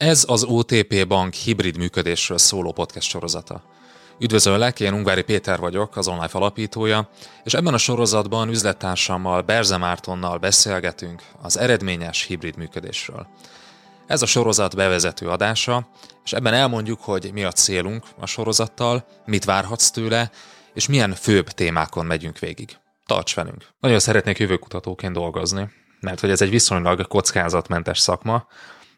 Ez az OTP Bank hibrid működésről szóló podcast sorozata. Üdvözöllek, én Ungvári Péter vagyok, az online alapítója, és ebben a sorozatban üzlettársammal, Berze Mártonnal beszélgetünk az eredményes hibrid működésről. Ez a sorozat bevezető adása, és ebben elmondjuk, hogy mi a célunk a sorozattal, mit várhatsz tőle, és milyen főbb témákon megyünk végig. Tarts velünk! Nagyon szeretnék jövőkutatóként dolgozni, mert hogy ez egy viszonylag kockázatmentes szakma,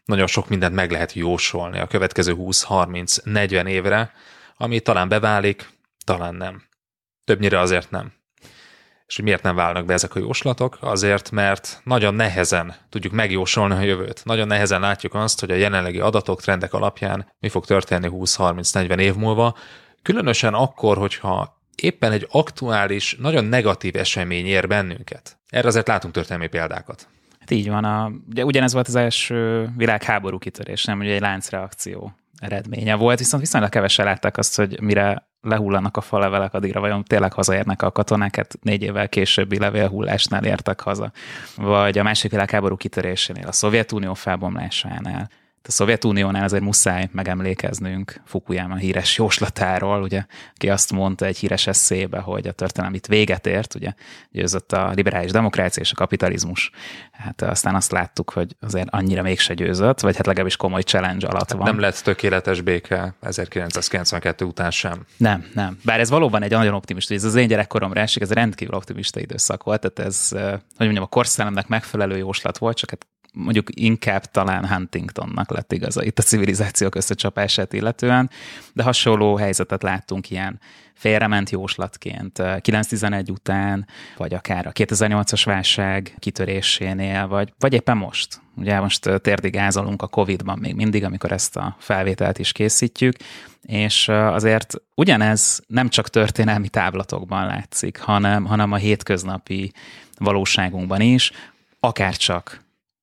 nagyon sok mindent meg lehet jósolni a következő 20-30-40 évre, ami talán beválik, talán nem. Többnyire azért nem. És hogy miért nem válnak be ezek a jóslatok? Azért, mert nagyon nehezen tudjuk megjósolni a jövőt. Nagyon nehezen látjuk azt, hogy a jelenlegi adatok, trendek alapján mi fog történni 20-30-40 év múlva, különösen akkor, hogyha éppen egy aktuális, nagyon negatív esemény ér bennünket. Erre azért látunk történelmi példákat. Hát így van. A, ugye ugyanez volt az első világháború kitörés, nem ugye egy láncreakció eredménye volt, viszont viszonylag kevesen látták azt, hogy mire lehullanak a falevelek, addigra vajon tényleg hazaérnek a katonák, hát négy évvel későbbi levélhullásnál értek haza. Vagy a másik világháború kitörésénél, a Szovjetunió felbomlásánál a Szovjetuniónál azért muszáj megemlékeznünk Fukuyama híres jóslatáról, ugye, aki azt mondta egy híres eszébe, hogy a történelem itt véget ért, ugye, győzött a liberális demokrácia és a kapitalizmus. Hát aztán azt láttuk, hogy azért annyira mégse győzött, vagy hát legalábbis komoly challenge alatt hát van. Nem lett tökéletes béke 1992 után sem. Nem, nem. Bár ez valóban egy nagyon optimista, ez az én gyerekkoromra esik, ez rendkívül optimista időszak volt, tehát ez, hogy mondjam, a korszellemnek megfelelő jóslat volt, csak hát mondjuk inkább talán Huntingtonnak lett igaza itt a civilizációk összecsapását illetően, de hasonló helyzetet láttunk ilyen félrement jóslatként 9-11 után, vagy akár a 2008-as válság kitörésénél, vagy, vagy éppen most. Ugye most térdigázolunk a Covid-ban még mindig, amikor ezt a felvételt is készítjük, és azért ugyanez nem csak történelmi távlatokban látszik, hanem, hanem a hétköznapi valóságunkban is, akár csak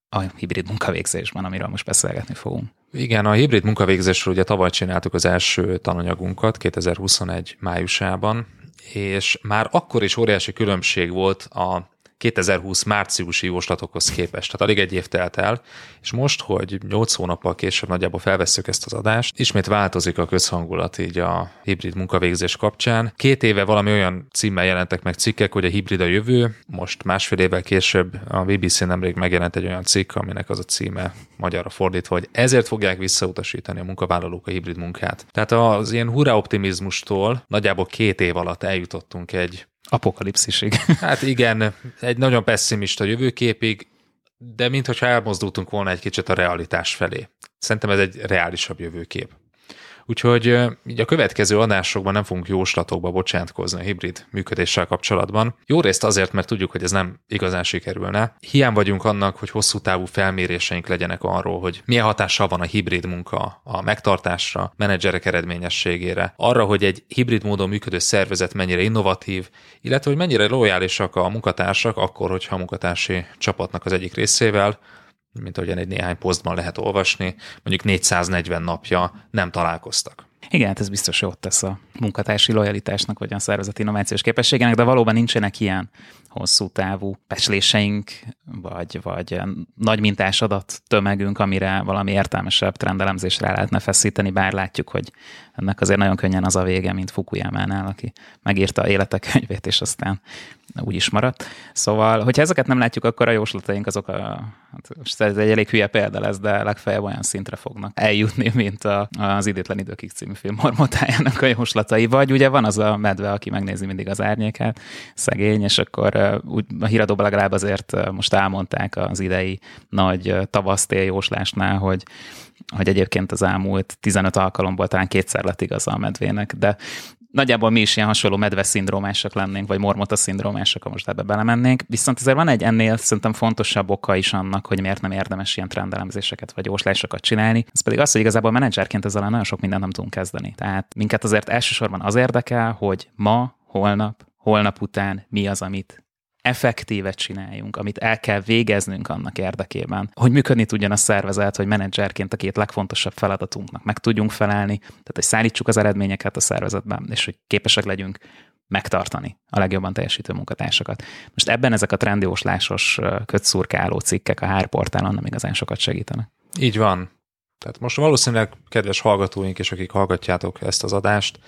a hibrid munkavégzésben, amiről most beszélgetni fogunk. Igen, a hibrid munkavégzésről ugye tavaly csináltuk az első tananyagunkat 2021 májusában, és már akkor is óriási különbség volt a 2020 márciusi jóslatokhoz képest. Tehát alig egy év telt el, és most, hogy 8 hónappal később nagyjából felvesszük ezt az adást, ismét változik a közhangulat így a hibrid munkavégzés kapcsán. Két éve valami olyan címmel jelentek meg cikkek, hogy a hibrid a jövő, most másfél évvel később a BBC nemrég megjelent egy olyan cikk, aminek az a címe magyarra fordítva, hogy ezért fogják visszautasítani a munkavállalók a hibrid munkát. Tehát az ilyen hurra optimizmustól nagyjából két év alatt eljutottunk egy apokalipszisig. Hát igen, egy nagyon pessimista jövőképig, de mintha elmozdultunk volna egy kicsit a realitás felé. Szerintem ez egy reálisabb jövőkép. Úgyhogy így a következő adásokban nem fogunk jóslatokba bocsátkozni a hibrid működéssel kapcsolatban. Jó részt azért, mert tudjuk, hogy ez nem igazán sikerülne. Hiány vagyunk annak, hogy hosszú távú felméréseink legyenek arról, hogy milyen hatással van a hibrid munka a megtartásra, menedzserek eredményességére, arra, hogy egy hibrid módon működő szervezet mennyire innovatív, illetve hogy mennyire lojálisak a munkatársak akkor, hogyha a munkatársi csapatnak az egyik részével mint ahogyan egy néhány posztban lehet olvasni, mondjuk 440 napja nem találkoztak. Igen, hát ez biztos jót tesz a munkatársi lojalitásnak, vagy a szervezeti innovációs képességének, de valóban nincsenek ilyen hosszú távú pecsléseink, vagy, vagy nagy mintás adat tömegünk, amire valami értelmesebb trendelemzésre lehetne feszíteni, bár látjuk, hogy ennek azért nagyon könnyen az a vége, mint Fukuyama-nál, aki megírta életek könyvét, és aztán úgy is maradt. Szóval, hogyha ezeket nem látjuk, akkor a jóslataink azok a, hát ez egy elég hülye példa lesz, de legfeljebb olyan szintre fognak eljutni, mint a, az Idétlen időkig című film marmotájának a jóslatai. Vagy ugye van az a medve, aki megnézi mindig az árnyékát, szegény, és akkor úgy, a híradóban legalább azért most elmondták az idei nagy tavasztél jóslásnál, hogy hogy egyébként az elmúlt 15 alkalomból talán kétszer lett igaza a medvének, de nagyjából mi is ilyen hasonló medve szindrómások lennénk, vagy mormota szindrómások, ha most ebbe belemennénk. Viszont azért van egy ennél szerintem fontosabb oka is annak, hogy miért nem érdemes ilyen trendelemzéseket vagy jóslásokat csinálni. Ez pedig az, hogy igazából menedzserként ezzel nagyon sok mindent nem tudunk kezdeni. Tehát minket azért elsősorban az érdekel, hogy ma, holnap, holnap után mi az, amit effektívet csináljunk, amit el kell végeznünk annak érdekében, hogy működni tudjon a szervezet, hogy menedzserként a két legfontosabb feladatunknak meg tudjunk felelni, tehát hogy szállítsuk az eredményeket a szervezetben, és hogy képesek legyünk megtartani a legjobban teljesítő munkatársakat. Most ebben ezek a trendióslásos kötszurkáló cikkek a hárportálon nem igazán sokat segítenek. Így van. Tehát most valószínűleg, kedves hallgatóink és akik hallgatjátok ezt az adást,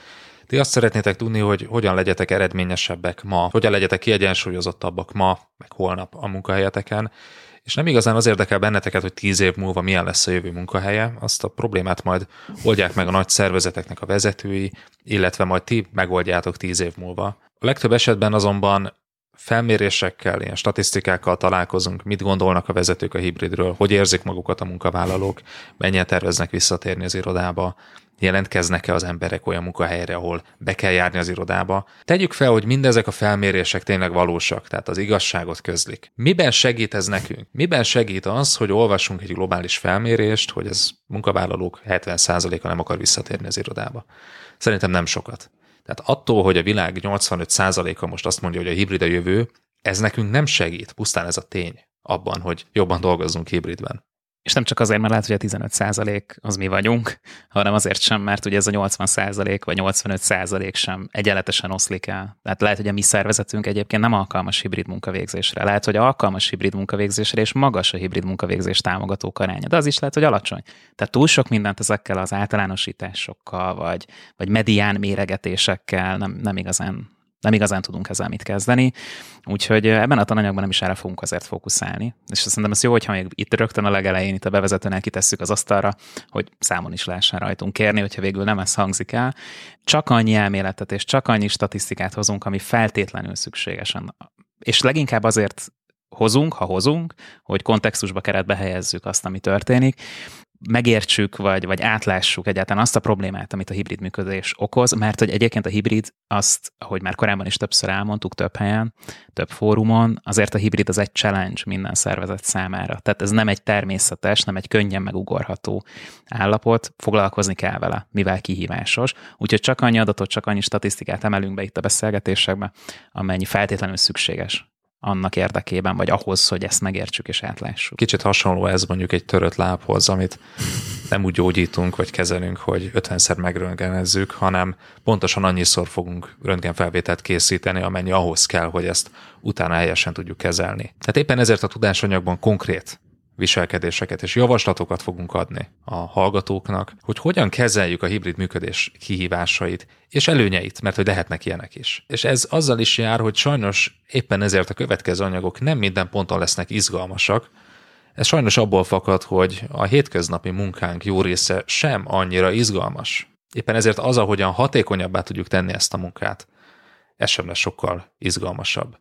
ti azt szeretnétek tudni, hogy hogyan legyetek eredményesebbek ma, hogyan legyetek kiegyensúlyozottabbak ma, meg holnap a munkahelyeteken, és nem igazán az érdekel benneteket, hogy tíz év múlva milyen lesz a jövő munkahelye, azt a problémát majd oldják meg a nagy szervezeteknek a vezetői, illetve majd ti megoldjátok tíz év múlva. A legtöbb esetben azonban felmérésekkel, ilyen statisztikákkal találkozunk, mit gondolnak a vezetők a hibridről, hogy érzik magukat a munkavállalók, mennyien terveznek visszatérni az irodába, jelentkeznek-e az emberek olyan munkahelyre, ahol be kell járni az irodába. Tegyük fel, hogy mindezek a felmérések tényleg valósak, tehát az igazságot közlik. Miben segít ez nekünk? Miben segít az, hogy olvassunk egy globális felmérést, hogy ez munkavállalók 70%-a nem akar visszatérni az irodába? Szerintem nem sokat. Tehát attól, hogy a világ 85%-a most azt mondja, hogy a hibrid a jövő, ez nekünk nem segít, pusztán ez a tény abban, hogy jobban dolgozzunk hibridben. És nem csak azért, mert lehet, hogy a 15 százalék az mi vagyunk, hanem azért sem, mert ugye ez a 80 százalék vagy 85 százalék sem egyenletesen oszlik el. Tehát lehet, hogy a mi szervezetünk egyébként nem alkalmas hibrid munkavégzésre. Lehet, hogy alkalmas hibrid munkavégzésre, és magas a hibrid munkavégzés támogatók aránya. De az is lehet, hogy alacsony. Tehát túl sok mindent ezekkel az általánosításokkal, vagy, vagy medián méregetésekkel nem, nem igazán nem igazán tudunk ezzel mit kezdeni, úgyhogy ebben a tananyagban nem is erre fogunk azért fókuszálni. És szerintem ez jó, hogyha még itt rögtön a legelején, itt a bevezetőnél kitesszük az asztalra, hogy számon is lehessen rajtunk kérni, hogyha végül nem ez hangzik el. Csak annyi elméletet és csak annyi statisztikát hozunk, ami feltétlenül szükségesen. És leginkább azért hozunk, ha hozunk, hogy kontextusba keretbe helyezzük azt, ami történik, megértsük, vagy, vagy átlássuk egyáltalán azt a problémát, amit a hibrid működés okoz, mert hogy egyébként a hibrid azt, ahogy már korábban is többször elmondtuk több helyen, több fórumon, azért a hibrid az egy challenge minden szervezet számára. Tehát ez nem egy természetes, nem egy könnyen megugorható állapot, foglalkozni kell vele, mivel kihívásos. Úgyhogy csak annyi adatot, csak annyi statisztikát emelünk be itt a beszélgetésekbe, amennyi feltétlenül szükséges annak érdekében, vagy ahhoz, hogy ezt megértsük és átlássuk. Kicsit hasonló ez mondjuk egy törött lábhoz, amit nem úgy gyógyítunk, vagy kezelünk, hogy 50-szer megröntgenezzük, hanem pontosan annyiszor fogunk röntgenfelvételt készíteni, amennyi ahhoz kell, hogy ezt utána helyesen tudjuk kezelni. Tehát éppen ezért a tudásanyagban konkrét viselkedéseket és javaslatokat fogunk adni a hallgatóknak, hogy hogyan kezeljük a hibrid működés kihívásait és előnyeit, mert hogy lehetnek ilyenek is. És ez azzal is jár, hogy sajnos éppen ezért a következő anyagok nem minden ponton lesznek izgalmasak, ez sajnos abból fakad, hogy a hétköznapi munkánk jó része sem annyira izgalmas. Éppen ezért az, ahogyan hatékonyabbá tudjuk tenni ezt a munkát, ez sem lesz sokkal izgalmasabb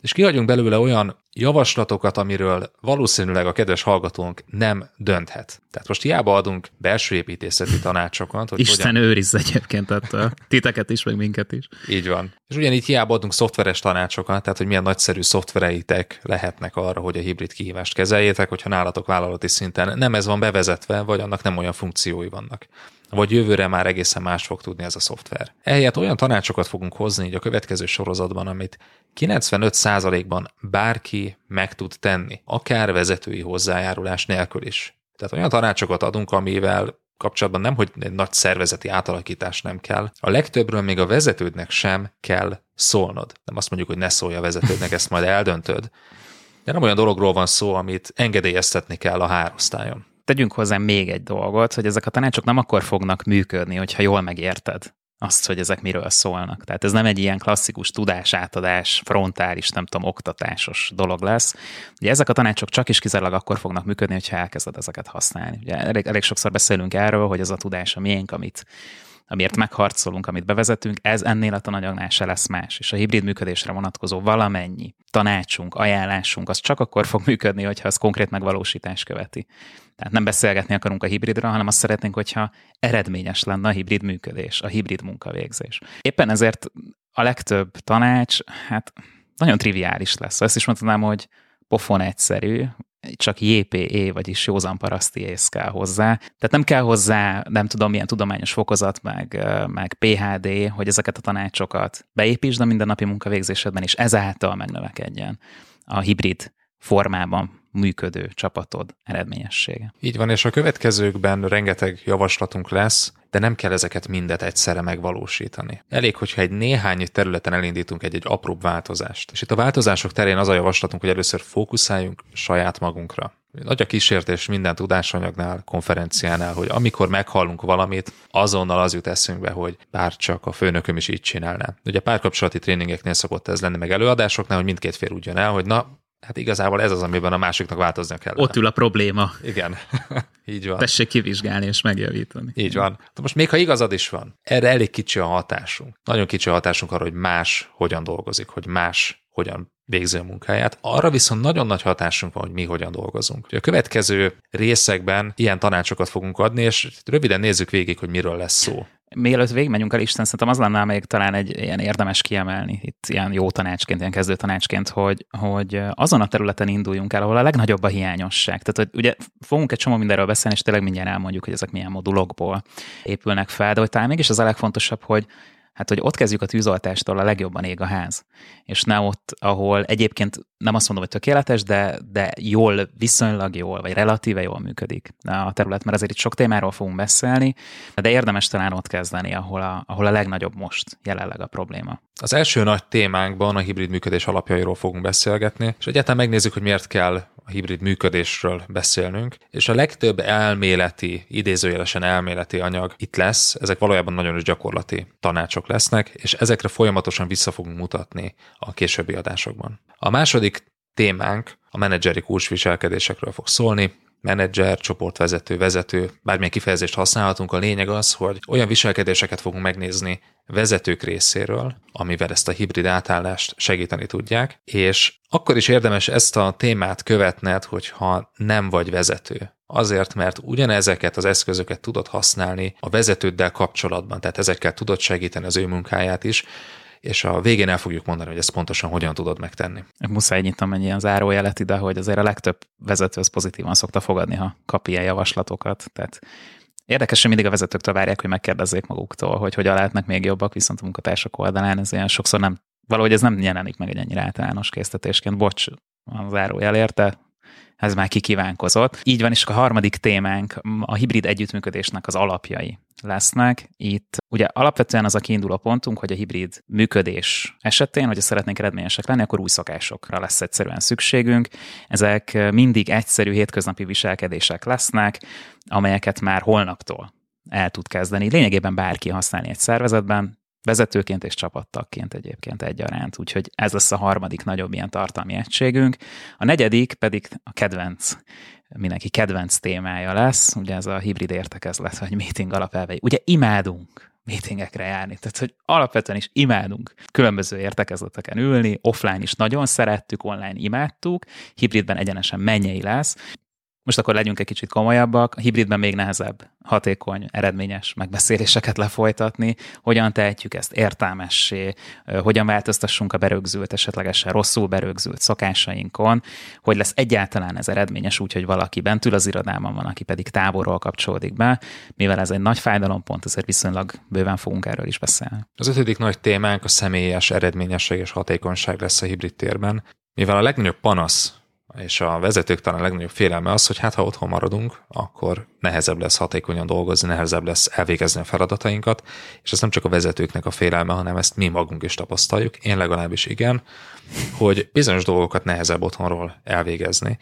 és kihagyunk belőle olyan javaslatokat, amiről valószínűleg a kedves hallgatónk nem dönthet. Tehát most hiába adunk belső építészeti tanácsokat. Hogy Isten hogyan... őriz egyébként ettől. Titeket is, meg minket is. Így van. És ugyanígy hiába adunk szoftveres tanácsokat, tehát hogy milyen nagyszerű szoftvereitek lehetnek arra, hogy a hibrid kihívást kezeljétek, hogyha nálatok vállalati szinten nem ez van bevezetve, vagy annak nem olyan funkciói vannak vagy jövőre már egészen más fog tudni ez a szoftver. Ehelyett olyan tanácsokat fogunk hozni így a következő sorozatban, amit 95%-ban bárki meg tud tenni, akár vezetői hozzájárulás nélkül is. Tehát olyan tanácsokat adunk, amivel kapcsolatban nem, hogy egy nagy szervezeti átalakítás nem kell. A legtöbbről még a vezetődnek sem kell szólnod. Nem azt mondjuk, hogy ne szólj a vezetődnek, ezt majd eldöntöd. De nem olyan dologról van szó, amit engedélyeztetni kell a hárosztályon tegyünk hozzá még egy dolgot, hogy ezek a tanácsok nem akkor fognak működni, hogyha jól megérted azt, hogy ezek miről szólnak. Tehát ez nem egy ilyen klasszikus tudásátadás, frontális, nem tudom, oktatásos dolog lesz. Ugye ezek a tanácsok csak is kizárólag akkor fognak működni, hogyha elkezded ezeket használni. Ugye elég, elég sokszor beszélünk erről, hogy az a tudás a miénk, amit amiért megharcolunk, amit bevezetünk, ez ennél a tananyagnál se lesz más. És a hibrid működésre vonatkozó valamennyi tanácsunk, ajánlásunk, az csak akkor fog működni, hogyha az konkrét megvalósítás követi. Tehát nem beszélgetni akarunk a hibridről, hanem azt szeretnénk, hogyha eredményes lenne a hibrid működés, a hibrid munkavégzés. Éppen ezért a legtöbb tanács, hát nagyon triviális lesz. Ezt is mondtam, hogy pofon egyszerű, csak JPE, vagyis józan paraszti ész kell hozzá. Tehát nem kell hozzá, nem tudom, milyen tudományos fokozat, meg, meg PHD, hogy ezeket a tanácsokat beépítsd a mindennapi munkavégzésedben, és ezáltal megnövekedjen a hibrid formában működő csapatod eredményessége. Így van, és a következőkben rengeteg javaslatunk lesz, de nem kell ezeket mindet egyszerre megvalósítani. Elég, hogyha egy néhány területen elindítunk egy-egy apróbb változást. És itt a változások terén az a javaslatunk, hogy először fókuszáljunk saját magunkra. Nagy a kísértés minden tudásanyagnál, konferenciánál, hogy amikor meghallunk valamit, azonnal az jut eszünkbe, hogy bár csak a főnököm is így csinálná. Ugye párkapcsolati tréningeknél szokott ez lenni, meg előadásoknál, hogy mindkét fél úgy jön el, hogy na, Hát igazából ez az, amiben a másiknak változnia kell. Ott ül a probléma. Igen, így van. Tessék kivizsgálni és megjavítani. Így van. De most még ha igazad is van, erre elég kicsi a hatásunk. Nagyon kicsi a hatásunk arra, hogy más hogyan dolgozik, hogy más hogyan végzi a munkáját. Arra viszont nagyon nagy hatásunk van, hogy mi hogyan dolgozunk. A következő részekben ilyen tanácsokat fogunk adni, és röviden nézzük végig, hogy miről lesz szó. Mielőtt végigmegyünk el Isten, szerintem az lenne még talán egy ilyen érdemes kiemelni, itt ilyen jó tanácsként, ilyen kezdő tanácsként, hogy, hogy azon a területen induljunk el, ahol a legnagyobb a hiányosság. Tehát, hogy ugye fogunk egy csomó mindenről beszélni, és tényleg mindjárt elmondjuk, hogy ezek milyen modulokból épülnek fel, de hogy talán mégis az a legfontosabb, hogy Hát, hogy ott kezdjük a tűzoltástól, a legjobban ég a ház. És ne ott, ahol egyébként nem azt mondom, hogy tökéletes, de, de jól, viszonylag jól, vagy relatíve jól működik a terület, mert azért itt sok témáról fogunk beszélni, de érdemes talán ott kezdeni, ahol a, ahol a legnagyobb most jelenleg a probléma. Az első nagy témánkban a hibrid működés alapjairól fogunk beszélgetni, és egyáltalán megnézzük, hogy miért kell a hibrid működésről beszélnünk, és a legtöbb elméleti, idézőjelesen elméleti anyag itt lesz, ezek valójában nagyon is gyakorlati tanácsok lesznek, és ezekre folyamatosan vissza fogunk mutatni a későbbi adásokban. A második témánk a menedzseri kulcsviselkedésekről fog szólni, menedzser, csoportvezető, vezető, bármilyen kifejezést használhatunk, a lényeg az, hogy olyan viselkedéseket fogunk megnézni vezetők részéről, amivel ezt a hibrid átállást segíteni tudják, és akkor is érdemes ezt a témát követned, hogyha nem vagy vezető. Azért, mert ugyanezeket az eszközöket tudod használni a vezetőddel kapcsolatban, tehát ezekkel tudod segíteni az ő munkáját is, és a végén el fogjuk mondani, hogy ezt pontosan hogyan tudod megtenni. Muszáj nyitnom egy ilyen zárójelet ide, hogy azért a legtöbb vezető az pozitívan szokta fogadni, ha kap ilyen javaslatokat. Tehát Érdekes, hogy mindig a vezetőktől várják, hogy megkérdezzék maguktól, hogy hogyan lehetnek még jobbak, viszont a munkatársak oldalán ez ilyen sokszor nem, valahogy ez nem jelenik meg egy ennyire általános késztetésként. Bocs, a zárójel érte, ez már kikívánkozott. Így van, és a harmadik témánk a hibrid együttműködésnek az alapjai lesznek. Itt ugye alapvetően az a kiinduló pontunk, hogy a hibrid működés esetén, hogyha szeretnénk eredményesek lenni, akkor új szokásokra lesz egyszerűen szükségünk. Ezek mindig egyszerű hétköznapi viselkedések lesznek, amelyeket már holnaptól el tud kezdeni. Lényegében bárki használni egy szervezetben, vezetőként és csapattagként egyébként egyaránt, úgyhogy ez lesz a harmadik nagyobb ilyen tartalmi egységünk. A negyedik pedig a kedvenc mindenki kedvenc témája lesz, ugye ez a hibrid értekezlet, vagy meeting alapelvei. Ugye imádunk meetingekre járni, tehát hogy alapvetően is imádunk különböző értekezleteken ülni, offline is nagyon szerettük, online imádtuk, hibridben egyenesen mennyei lesz, most akkor legyünk egy kicsit komolyabbak, a hibridben még nehezebb hatékony, eredményes megbeszéléseket lefolytatni, hogyan tehetjük ezt értelmessé, hogyan változtassunk a berögzült, esetlegesen rosszul berögzült szokásainkon, hogy lesz egyáltalán ez eredményes úgy, hogy valaki bent ül az irodában van, aki pedig távolról kapcsolódik be, mivel ez egy nagy fájdalompont, ezért viszonylag bőven fogunk erről is beszélni. Az ötödik nagy témánk a személyes eredményesség és hatékonyság lesz a hibrid térben. Mivel a legnagyobb panasz és a vezetők talán a legnagyobb félelme az, hogy hát ha otthon maradunk, akkor nehezebb lesz hatékonyan dolgozni, nehezebb lesz elvégezni a feladatainkat, és ez nem csak a vezetőknek a félelme, hanem ezt mi magunk is tapasztaljuk, én legalábbis igen, hogy bizonyos dolgokat nehezebb otthonról elvégezni.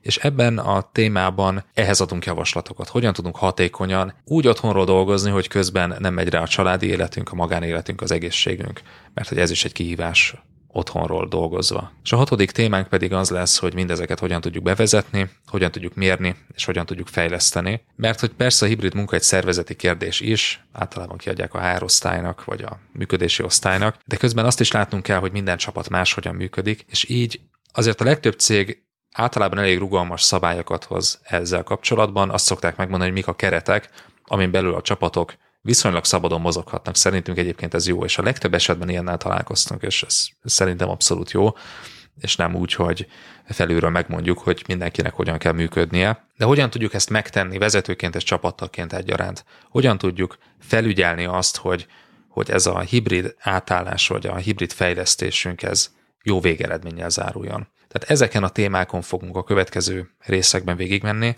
És ebben a témában ehhez adunk javaslatokat. Hogyan tudunk hatékonyan úgy otthonról dolgozni, hogy közben nem megy rá a családi életünk, a magánéletünk, az egészségünk, mert hogy ez is egy kihívás otthonról dolgozva. És a hatodik témánk pedig az lesz, hogy mindezeket hogyan tudjuk bevezetni, hogyan tudjuk mérni, és hogyan tudjuk fejleszteni. Mert hogy persze a hibrid munka egy szervezeti kérdés is, általában kiadják a HR osztálynak, vagy a működési osztálynak, de közben azt is látnunk kell, hogy minden csapat máshogyan működik, és így azért a legtöbb cég általában elég rugalmas szabályokat hoz ezzel kapcsolatban. Azt szokták megmondani, hogy mik a keretek, amin belül a csapatok viszonylag szabadon mozoghatnak. Szerintünk egyébként ez jó, és a legtöbb esetben ilyennel találkoztunk, és ez szerintem abszolút jó, és nem úgy, hogy felülről megmondjuk, hogy mindenkinek hogyan kell működnie. De hogyan tudjuk ezt megtenni vezetőként és csapattaként egyaránt? Hogyan tudjuk felügyelni azt, hogy, hogy ez a hibrid átállás, vagy a hibrid fejlesztésünk ez jó végeredménnyel záruljon. Tehát ezeken a témákon fogunk a következő részekben végigmenni,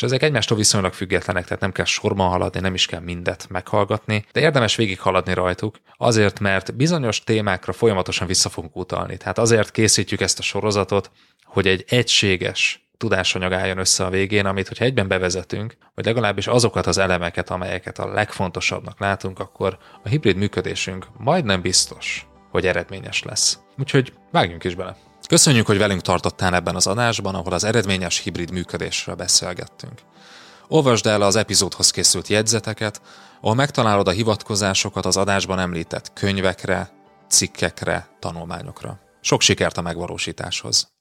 és ezek egymástól viszonylag függetlenek, tehát nem kell sorban haladni, nem is kell mindet meghallgatni, de érdemes végighaladni rajtuk, azért, mert bizonyos témákra folyamatosan vissza fogunk utalni. Tehát azért készítjük ezt a sorozatot, hogy egy egységes tudásanyag álljon össze a végén, amit, hogyha egyben bevezetünk, vagy legalábbis azokat az elemeket, amelyeket a legfontosabbnak látunk, akkor a hibrid működésünk majdnem biztos, hogy eredményes lesz. Úgyhogy vágjunk is bele. Köszönjük, hogy velünk tartottál ebben az adásban, ahol az eredményes hibrid működésről beszélgettünk. Olvasd el az epizódhoz készült jegyzeteket, ahol megtalálod a hivatkozásokat az adásban említett könyvekre, cikkekre, tanulmányokra. Sok sikert a megvalósításhoz!